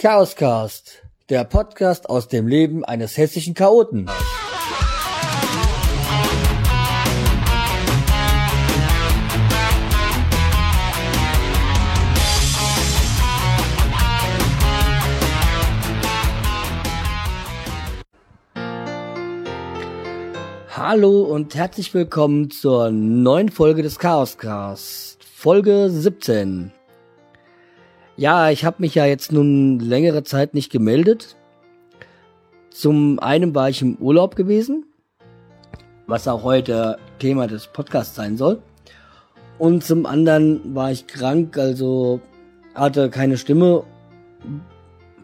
Chaoscast, der Podcast aus dem Leben eines hessischen Chaoten. Hallo und herzlich willkommen zur neuen Folge des Chaoscast, Folge 17. Ja, ich habe mich ja jetzt nun längere Zeit nicht gemeldet. Zum einen war ich im Urlaub gewesen, was auch heute Thema des Podcasts sein soll. Und zum anderen war ich krank, also hatte keine Stimme.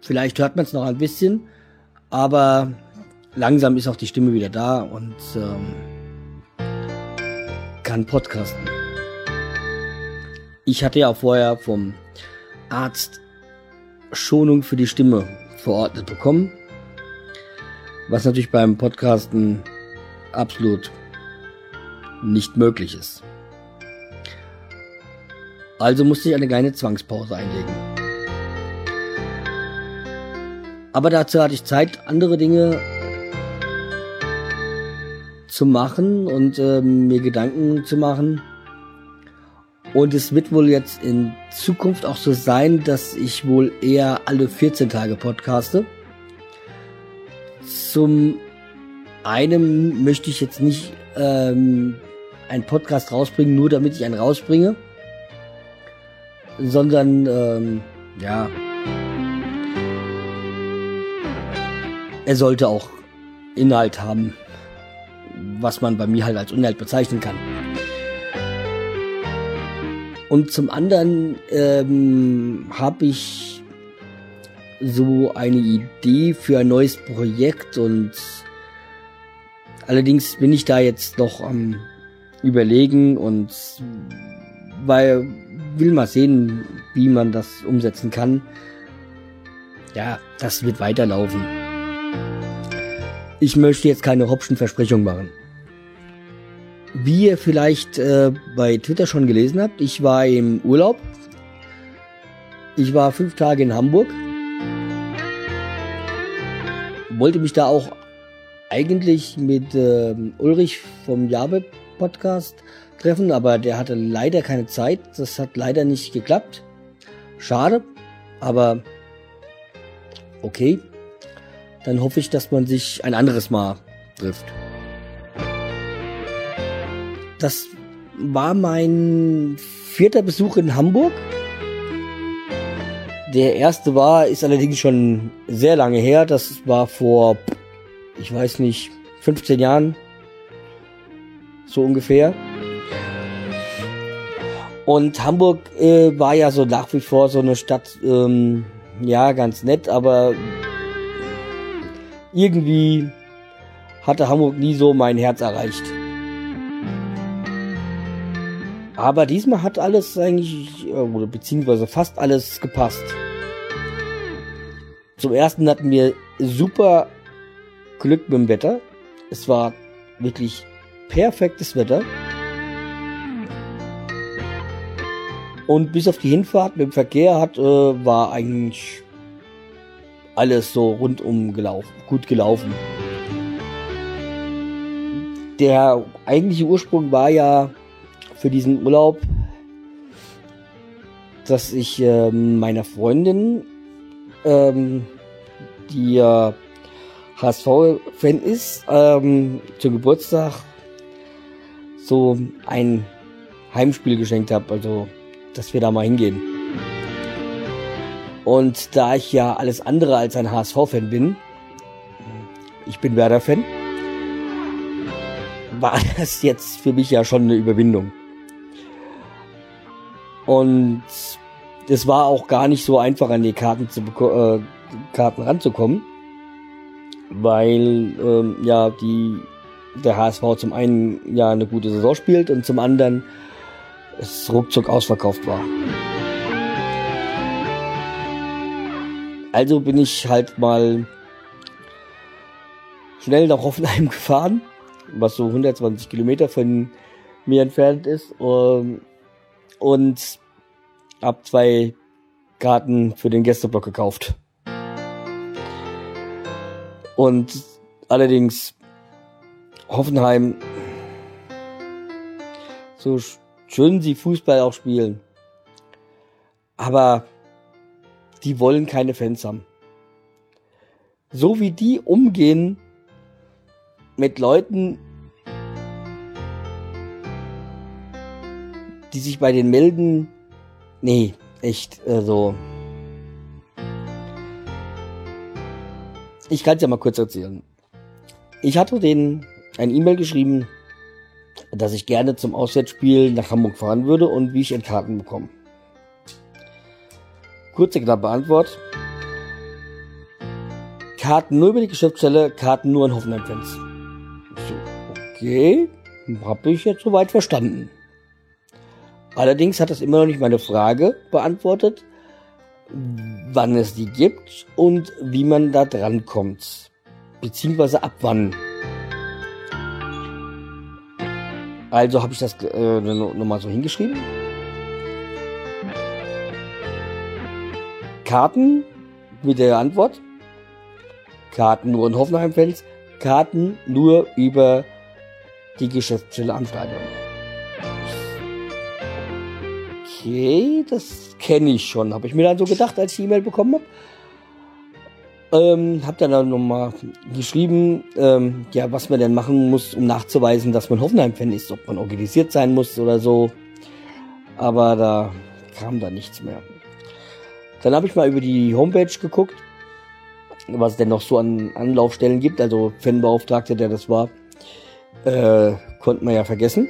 Vielleicht hört man es noch ein bisschen, aber langsam ist auch die Stimme wieder da und ähm, kann podcasten. Ich hatte ja vorher vom Arzt Schonung für die Stimme verordnet bekommen, was natürlich beim Podcasten absolut nicht möglich ist. Also musste ich eine kleine Zwangspause einlegen. Aber dazu hatte ich Zeit, andere Dinge zu machen und äh, mir Gedanken zu machen. Und es wird wohl jetzt in Zukunft auch so sein, dass ich wohl eher alle 14 Tage podcaste. Zum einen möchte ich jetzt nicht ähm, einen Podcast rausbringen, nur damit ich einen rausbringe, sondern ähm, ja, er sollte auch Inhalt haben was man bei mir halt als Inhalt bezeichnen kann. Und zum anderen ähm, habe ich so eine Idee für ein neues Projekt und allerdings bin ich da jetzt noch am überlegen und weil will mal sehen, wie man das umsetzen kann. Ja, das wird weiterlaufen. Ich möchte jetzt keine Hopschen Versprechung machen. Wie ihr vielleicht äh, bei Twitter schon gelesen habt, ich war im Urlaub. Ich war fünf Tage in Hamburg. Wollte mich da auch eigentlich mit äh, Ulrich vom Jabe Podcast treffen, aber der hatte leider keine Zeit. Das hat leider nicht geklappt. Schade, aber okay dann hoffe ich, dass man sich ein anderes Mal trifft. Das war mein vierter Besuch in Hamburg. Der erste war, ist allerdings schon sehr lange her. Das war vor, ich weiß nicht, 15 Jahren. So ungefähr. Und Hamburg äh, war ja so nach wie vor so eine Stadt, ähm, ja, ganz nett, aber irgendwie hatte Hamburg nie so mein Herz erreicht. Aber diesmal hat alles eigentlich, oder beziehungsweise fast alles gepasst. Zum ersten hatten wir super Glück mit dem Wetter. Es war wirklich perfektes Wetter. Und bis auf die Hinfahrt mit dem Verkehr hat, äh, war eigentlich alles so rundum gelaufen, gut gelaufen. Der eigentliche Ursprung war ja für diesen Urlaub, dass ich äh, meiner Freundin, ähm, die ja HSV-Fan ist, ähm, zum Geburtstag so ein Heimspiel geschenkt habe, also dass wir da mal hingehen. Und da ich ja alles andere als ein HSV-Fan bin, ich bin Werder-Fan, war das jetzt für mich ja schon eine Überwindung. Und es war auch gar nicht so einfach, an die Karten, zu äh, Karten ranzukommen, weil ähm, ja die der HSV zum einen ja eine gute Saison spielt und zum anderen es ruckzuck ausverkauft war. Also bin ich halt mal schnell nach Hoffenheim gefahren, was so 120 Kilometer von mir entfernt ist. Ähm, und hab zwei Karten für den Gästeblock gekauft. Und allerdings Hoffenheim, so schön sie Fußball auch spielen, aber die wollen keine Fans haben. So wie die umgehen mit Leuten, die sich bei den melden, nee, echt, also. Ich kann es ja mal kurz erzählen. Ich hatte den ein E-Mail geschrieben, dass ich gerne zum Auswärtsspiel nach Hamburg fahren würde und wie ich Karten bekomme. Kurze, knappe Antwort. Karten nur über die Geschäftsstelle, Karten nur an Hoffenheim-Fans. So, okay, habe ich jetzt soweit verstanden. Allerdings hat das immer noch nicht meine Frage beantwortet, wann es die gibt und wie man da dran kommt. Beziehungsweise ab wann. Also habe ich das äh, nochmal so hingeschrieben. Karten mit der Antwort. Karten nur in Hoffenheim-Fans. Karten nur über die Geschäftsstelle am Okay, das kenne ich schon. Habe ich mir dann so gedacht, als ich die E-Mail bekommen habe. Ähm, hab dann, dann nochmal geschrieben, ähm, ja, was man denn machen muss, um nachzuweisen, dass man Hoffenheim-Fan ist, ob man organisiert sein muss oder so. Aber da kam da nichts mehr. Dann habe ich mal über die Homepage geguckt, was es denn noch so an Anlaufstellen gibt. Also Fanbeauftragte, der das war, äh, konnte man ja vergessen.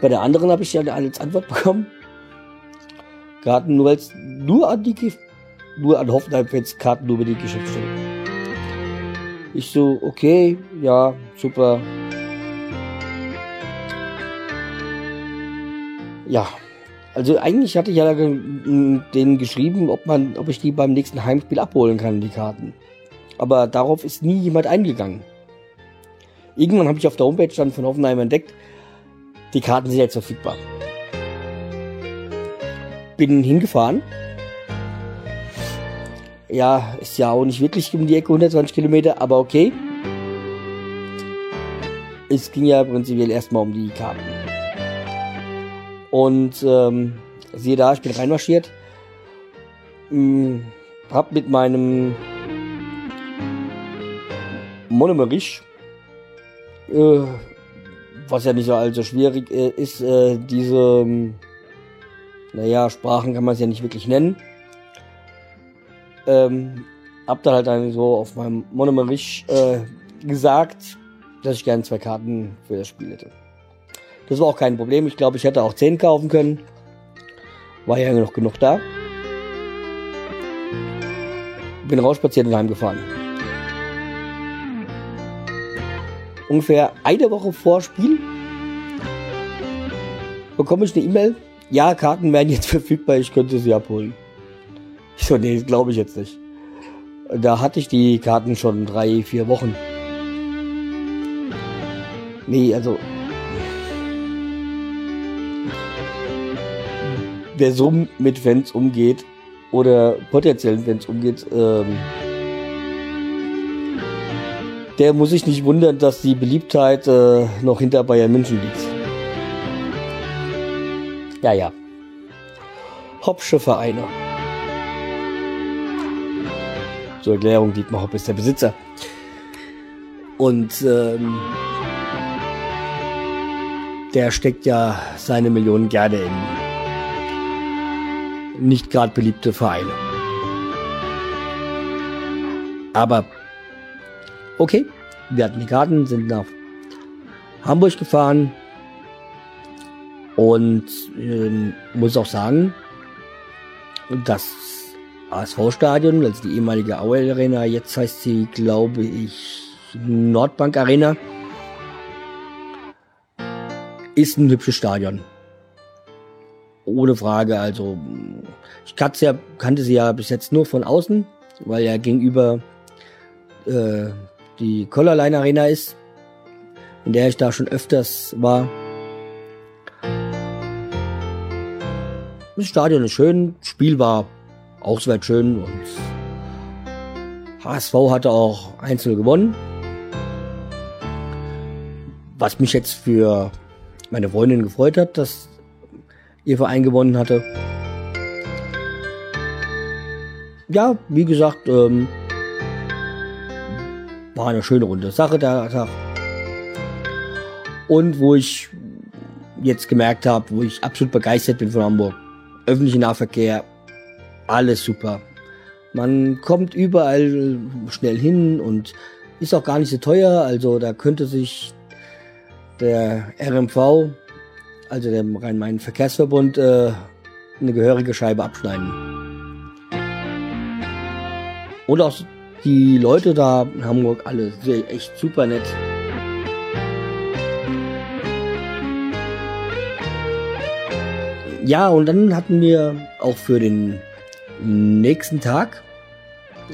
Bei der anderen habe ich ja als Antwort bekommen. Karten nur als nur an die nur an Hoffenheim-Fans Karten nur über die Geschäftsstelle. Ich so, okay, ja, super. Ja, also eigentlich hatte ich ja denen geschrieben, ob man, ob ich die beim nächsten Heimspiel abholen kann, die Karten. Aber darauf ist nie jemand eingegangen. Irgendwann habe ich auf der Homepage dann von Hoffenheim entdeckt, die Karten sind jetzt verfügbar. Bin hingefahren, ja, ist ja auch nicht wirklich um die Ecke 120 Kilometer, aber okay. Es ging ja prinzipiell erstmal um die Karten. Und ähm, siehe da, ich bin reinmarschiert. Mh, hab mit meinem Monomerich, äh, was ja nicht so allzu schwierig äh, ist, äh, diese, naja, Sprachen kann man es ja nicht wirklich nennen ähm, hab dann halt dann so auf meinem Monomerich äh, gesagt, dass ich gerne zwei Karten für das Spiel hätte. Das war auch kein Problem. Ich glaube, ich hätte auch zehn kaufen können. War ja noch genug da. Bin rausspaziert und heimgefahren. Ungefähr eine Woche vor Spiel bekomme ich eine E-Mail. Ja, Karten werden jetzt verfügbar, ich könnte sie abholen. Ich so, nee, glaube ich jetzt nicht. Da hatte ich die Karten schon drei, vier Wochen. Nee, also. Wer so mit Fans umgeht oder potenziellen Fans umgeht, ähm, der muss sich nicht wundern, dass die Beliebtheit äh, noch hinter Bayern München liegt. Ja, ja. Hopsche Vereine. Zur Erklärung, Dietmar Hopp ist der Besitzer. Und ähm, der steckt ja seine Millionen gerne in nicht gerade beliebte Vereine. Aber okay, wir hatten die Karten, sind nach Hamburg gefahren und ähm, muss auch sagen, dass ASV-Stadion, also die ehemalige Auel Arena. Jetzt heißt sie, glaube ich, Nordbank Arena. Ist ein hübsches Stadion. Ohne Frage. Also, ich kannte sie ja, kannte sie ja bis jetzt nur von außen, weil ja gegenüber äh, die Collarline Arena ist, in der ich da schon öfters war. Das Stadion ist schön, Spiel war auch soweit schön und HSV hatte auch einzeln gewonnen. Was mich jetzt für meine Freundin gefreut hat, dass ihr Verein gewonnen hatte. Ja, wie gesagt, ähm, war eine schöne runde Sache der Tag. Und wo ich jetzt gemerkt habe, wo ich absolut begeistert bin von Hamburg. Öffentlicher Nahverkehr, alles super. Man kommt überall schnell hin und ist auch gar nicht so teuer. Also da könnte sich der RMV, also der Rhein-Main-Verkehrsverbund, äh, eine gehörige Scheibe abschneiden. Und auch die Leute da in Hamburg, alle sehr, echt super nett. Ja, und dann hatten wir auch für den nächsten Tag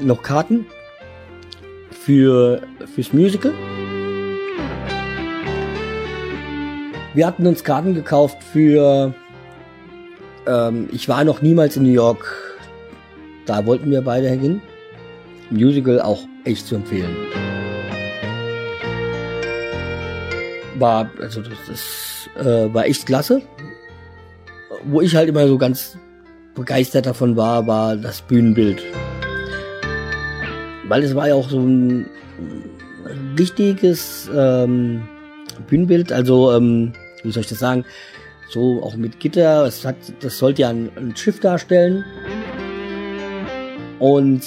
noch Karten für fürs Musical. Wir hatten uns Karten gekauft für. Ähm, ich war noch niemals in New York. Da wollten wir beide hin. Musical auch echt zu empfehlen. War also das, das äh, war echt klasse. Wo ich halt immer so ganz begeistert davon war, war das Bühnenbild. Weil es war ja auch so ein wichtiges ähm, Bühnenbild, also ähm, wie soll ich das sagen, so auch mit Gitter, es hat, das sollte ja ein, ein Schiff darstellen. Und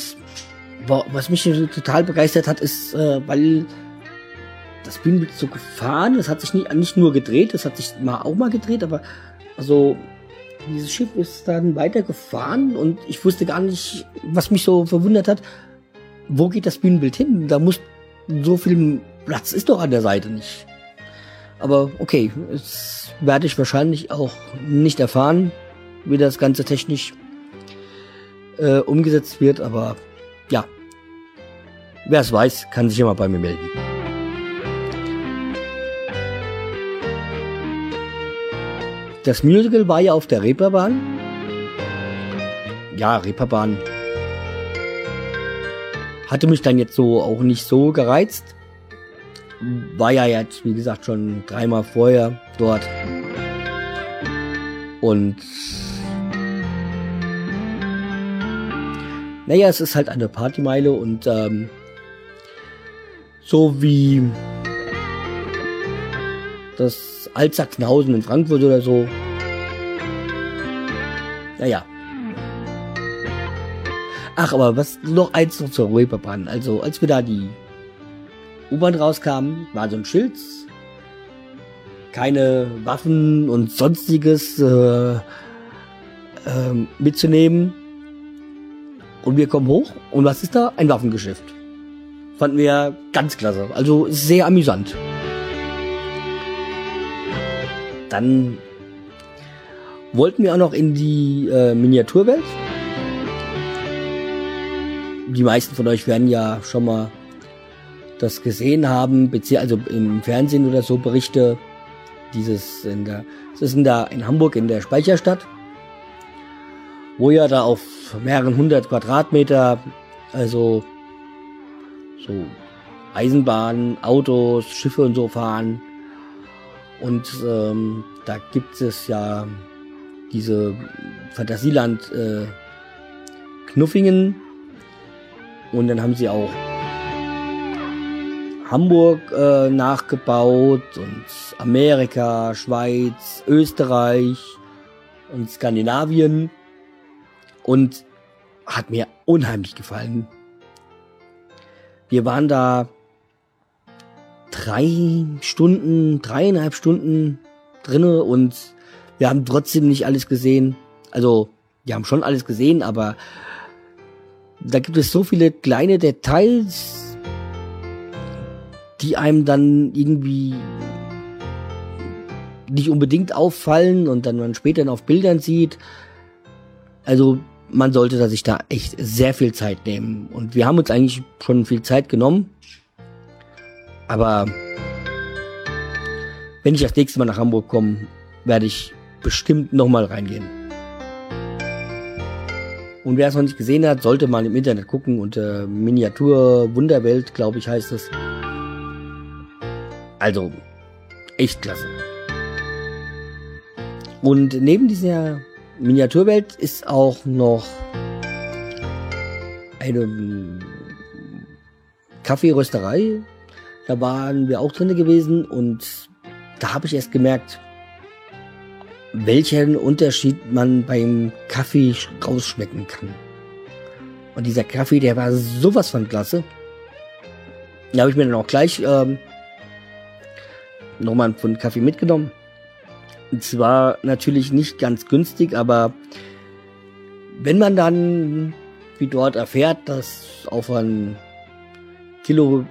was mich total begeistert hat, ist, äh, weil das Bühnenbild so gefahren, es hat sich nicht, nicht nur gedreht, es hat sich mal auch mal gedreht, aber also dieses Schiff ist dann weitergefahren und ich wusste gar nicht, was mich so verwundert hat, wo geht das Bühnenbild hin? Da muss so viel Platz ist doch an der Seite nicht. Aber okay, das werde ich wahrscheinlich auch nicht erfahren, wie das Ganze technisch äh, umgesetzt wird, aber ja. Wer es weiß, kann sich immer bei mir melden. Das Musical war ja auf der Reeperbahn. Ja, Reeperbahn. Hatte mich dann jetzt so auch nicht so gereizt. War ja jetzt, wie gesagt, schon dreimal vorher dort. Und naja, es ist halt eine Partymeile und ähm, so wie das Altsachsenhausen in Frankfurt oder so. Naja. Ach, aber was noch eins noch zur Reeperbahn. Also, als wir da die U-Bahn rauskamen, war so ein Schild. Keine Waffen und sonstiges äh, äh, mitzunehmen. Und wir kommen hoch und was ist da? Ein Waffengeschäft. Fanden wir ganz klasse. Also sehr amüsant. Dann wollten wir auch noch in die äh, Miniaturwelt. Die meisten von euch werden ja schon mal das gesehen haben, also im Fernsehen oder so Berichte. Dieses in der, das ist in der in Hamburg in der Speicherstadt, wo ja da auf mehreren hundert Quadratmeter, also so Eisenbahnen, Autos, Schiffe und so fahren und ähm, da gibt es ja diese Fantasieland äh, Knuffingen. Und dann haben sie auch Hamburg äh, nachgebaut und Amerika, Schweiz, Österreich und Skandinavien. Und hat mir unheimlich gefallen. Wir waren da drei Stunden, dreieinhalb Stunden drinne und wir haben trotzdem nicht alles gesehen. Also, wir haben schon alles gesehen, aber da gibt es so viele kleine Details, die einem dann irgendwie nicht unbedingt auffallen und dann man später auf Bildern sieht. Also man sollte sich da echt sehr viel Zeit nehmen. Und wir haben uns eigentlich schon viel Zeit genommen. Aber wenn ich das nächste Mal nach Hamburg komme, werde ich bestimmt nochmal reingehen. Und wer es noch nicht gesehen hat, sollte mal im Internet gucken unter Miniatur Wunderwelt, glaube ich, heißt es. Also, echt klasse. Und neben dieser Miniaturwelt ist auch noch eine Kaffeerösterei. Da waren wir auch drin gewesen und da habe ich erst gemerkt, welchen Unterschied man beim Kaffee rausschmecken kann. Und dieser Kaffee, der war sowas von klasse. Da habe ich mir dann auch gleich ähm, nochmal von Kaffee mitgenommen. Und zwar natürlich nicht ganz günstig, aber wenn man dann wie dort erfährt, dass auf ein Kilo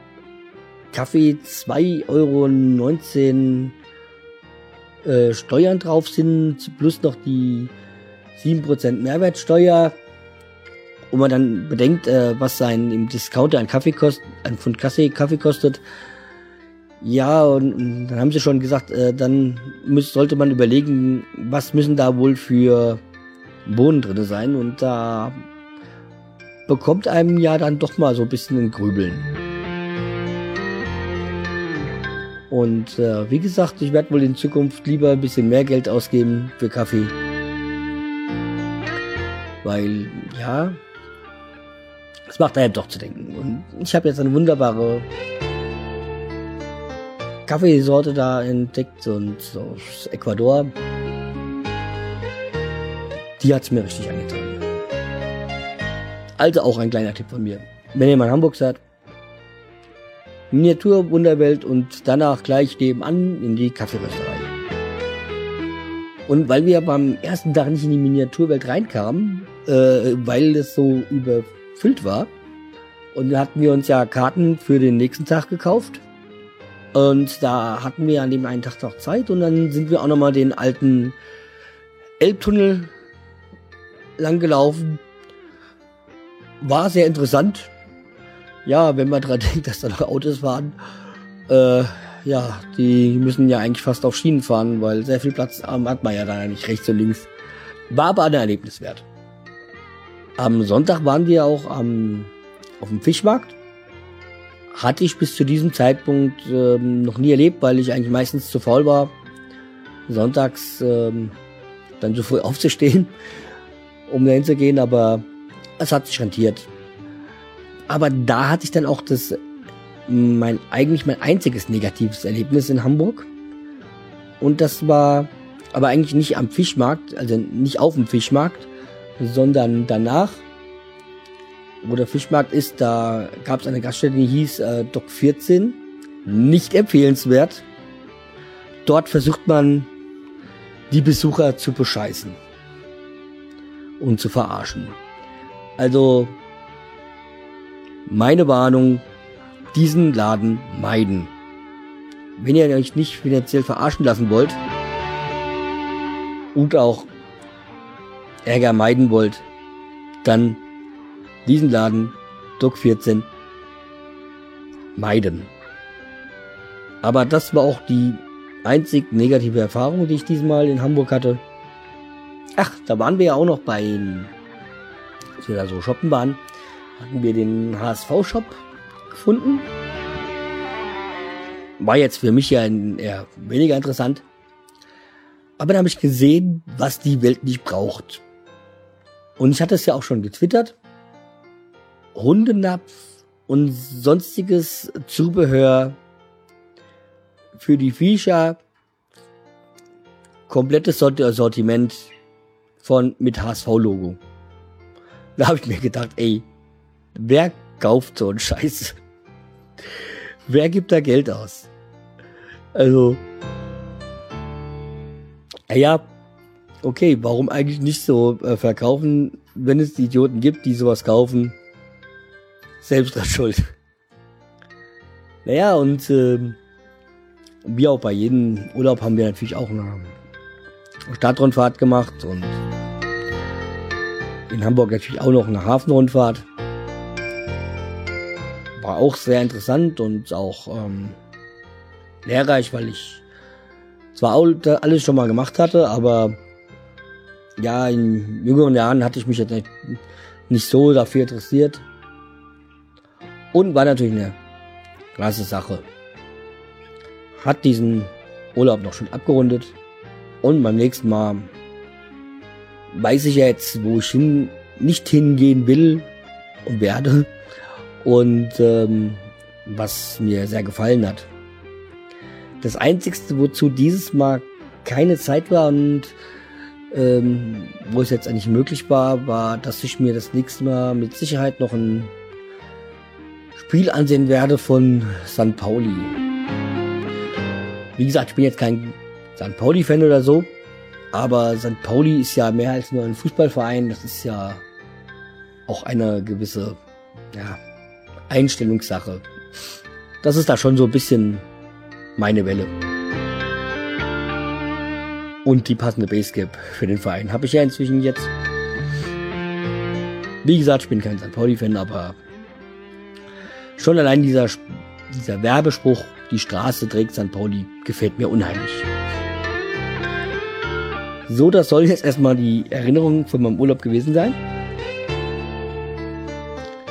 Kaffee 2,19 Euro äh, Steuern drauf sind, plus noch die 7% Mehrwertsteuer. Und man dann bedenkt, äh, was sein im Discounter ein Kaffee kostet, ein Pfund Kaffee kostet. Ja, und, dann haben sie schon gesagt, äh, dann muss, sollte man überlegen, was müssen da wohl für Bohnen drin sein. Und da bekommt einem ja dann doch mal so ein bisschen ein Grübeln. Und äh, wie gesagt, ich werde wohl in Zukunft lieber ein bisschen mehr Geld ausgeben für Kaffee. Weil, ja, es macht einem doch zu denken. Und ich habe jetzt eine wunderbare Kaffeesorte da entdeckt und aus Ecuador. Die hat's mir richtig angetan. Also auch ein kleiner Tipp von mir. Wenn ihr mal Hamburg seid, Miniatur Wunderwelt und danach gleich nebenan in die Kaffeerösterei. Und weil wir beim ersten Tag nicht in die Miniaturwelt reinkamen, äh, weil es so überfüllt war, und da hatten wir uns ja Karten für den nächsten Tag gekauft. Und da hatten wir an dem einen Tag noch Zeit und dann sind wir auch nochmal den alten Elbtunnel lang gelaufen. War sehr interessant ja, wenn man dran denkt, dass da noch Autos fahren, äh, ja, die müssen ja eigentlich fast auf Schienen fahren, weil sehr viel Platz hat man ja da nicht rechts und links. War aber ein Erlebnis wert. Am Sonntag waren wir auch am, auf dem Fischmarkt. Hatte ich bis zu diesem Zeitpunkt ähm, noch nie erlebt, weil ich eigentlich meistens zu faul war, sonntags ähm, dann so früh aufzustehen, um dahin zu gehen, aber es hat sich rentiert. Aber da hatte ich dann auch das, mein, eigentlich mein einziges negatives Erlebnis in Hamburg. Und das war aber eigentlich nicht am Fischmarkt, also nicht auf dem Fischmarkt, sondern danach, wo der Fischmarkt ist, da gab es eine Gaststätte, die hieß äh, Doc 14. Nicht empfehlenswert. Dort versucht man, die Besucher zu bescheißen und zu verarschen. Also meine Warnung, diesen Laden meiden. Wenn ihr euch nicht finanziell verarschen lassen wollt und auch Ärger meiden wollt, dann diesen Laden Duck 14 meiden. Aber das war auch die einzig negative Erfahrung, die ich diesmal in Hamburg hatte. Ach, da waren wir ja auch noch bei, als wir da so shoppen waren, hatten wir den HSV-Shop gefunden. War jetzt für mich ja eher weniger interessant. Aber dann habe ich gesehen, was die Welt nicht braucht. Und ich hatte es ja auch schon getwittert. Hundenapf und sonstiges Zubehör für die Viecher. Komplettes Sortiment von mit HSV-Logo. Da habe ich mir gedacht, ey, Wer kauft so einen Scheiß? Wer gibt da Geld aus? Also, ja, okay, warum eigentlich nicht so äh, verkaufen, wenn es die Idioten gibt, die sowas kaufen? Selbst dran schuld. Naja, und äh, wie auch bei jedem Urlaub haben wir natürlich auch eine Stadtrundfahrt gemacht und in Hamburg natürlich auch noch eine Hafenrundfahrt war auch sehr interessant und auch ähm, lehrreich, weil ich zwar alles schon mal gemacht hatte, aber ja, in jüngeren Jahren hatte ich mich jetzt nicht, nicht so dafür interessiert. Und war natürlich eine klasse Sache. Hat diesen Urlaub noch schon abgerundet. Und beim nächsten Mal weiß ich ja jetzt, wo ich hin, nicht hingehen will und werde. Und ähm, was mir sehr gefallen hat. Das Einzigste, wozu dieses Mal keine Zeit war und ähm, wo es jetzt eigentlich möglich war, war, dass ich mir das nächste Mal mit Sicherheit noch ein Spiel ansehen werde von St. Pauli. Wie gesagt, ich bin jetzt kein St. Pauli-Fan oder so, aber St. Pauli ist ja mehr als nur ein Fußballverein. Das ist ja auch eine gewisse ja, Einstellungssache. Das ist da schon so ein bisschen meine Welle. Und die passende Basecap für den Verein habe ich ja inzwischen jetzt. Wie gesagt, ich bin kein St. Pauli-Fan, aber Schon allein dieser, dieser Werbespruch, die Straße trägt St. Pauli, gefällt mir unheimlich. So, das soll jetzt erstmal die Erinnerung von meinem Urlaub gewesen sein.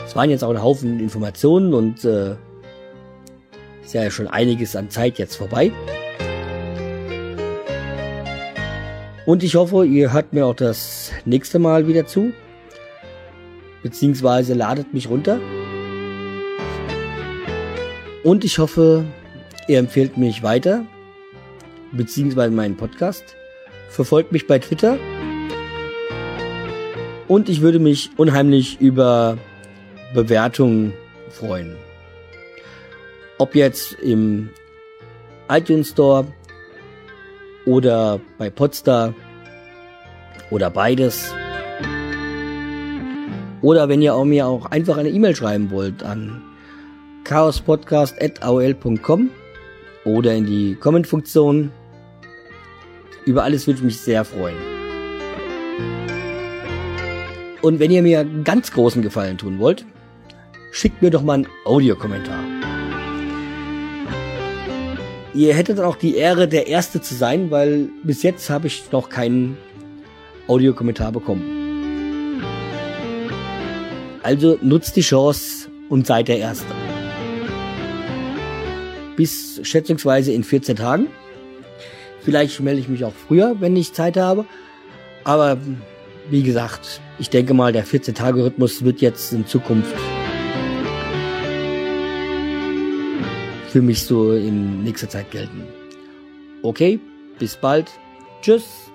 Es waren jetzt auch ein Haufen Informationen und äh, ist ja schon einiges an Zeit jetzt vorbei. Und ich hoffe, ihr hört mir auch das nächste Mal wieder zu. Beziehungsweise ladet mich runter. Und ich hoffe, ihr empfehlt mich weiter, beziehungsweise meinen Podcast. Verfolgt mich bei Twitter. Und ich würde mich unheimlich über Bewertungen freuen. Ob jetzt im iTunes Store oder bei Podstar oder beides. Oder wenn ihr auch mir auch einfach eine E-Mail schreiben wollt an chaospodcast.aol.com oder in die Comment-Funktion. Über alles würde ich mich sehr freuen. Und wenn ihr mir ganz großen Gefallen tun wollt, schickt mir doch mal einen Audiokommentar. Ihr hättet auch die Ehre, der Erste zu sein, weil bis jetzt habe ich noch keinen Audiokommentar bekommen. Also nutzt die Chance und seid der Erste bis schätzungsweise in 14 Tagen. Vielleicht melde ich mich auch früher, wenn ich Zeit habe. Aber wie gesagt, ich denke mal, der 14-Tage-Rhythmus wird jetzt in Zukunft für mich so in nächster Zeit gelten. Okay, bis bald. Tschüss.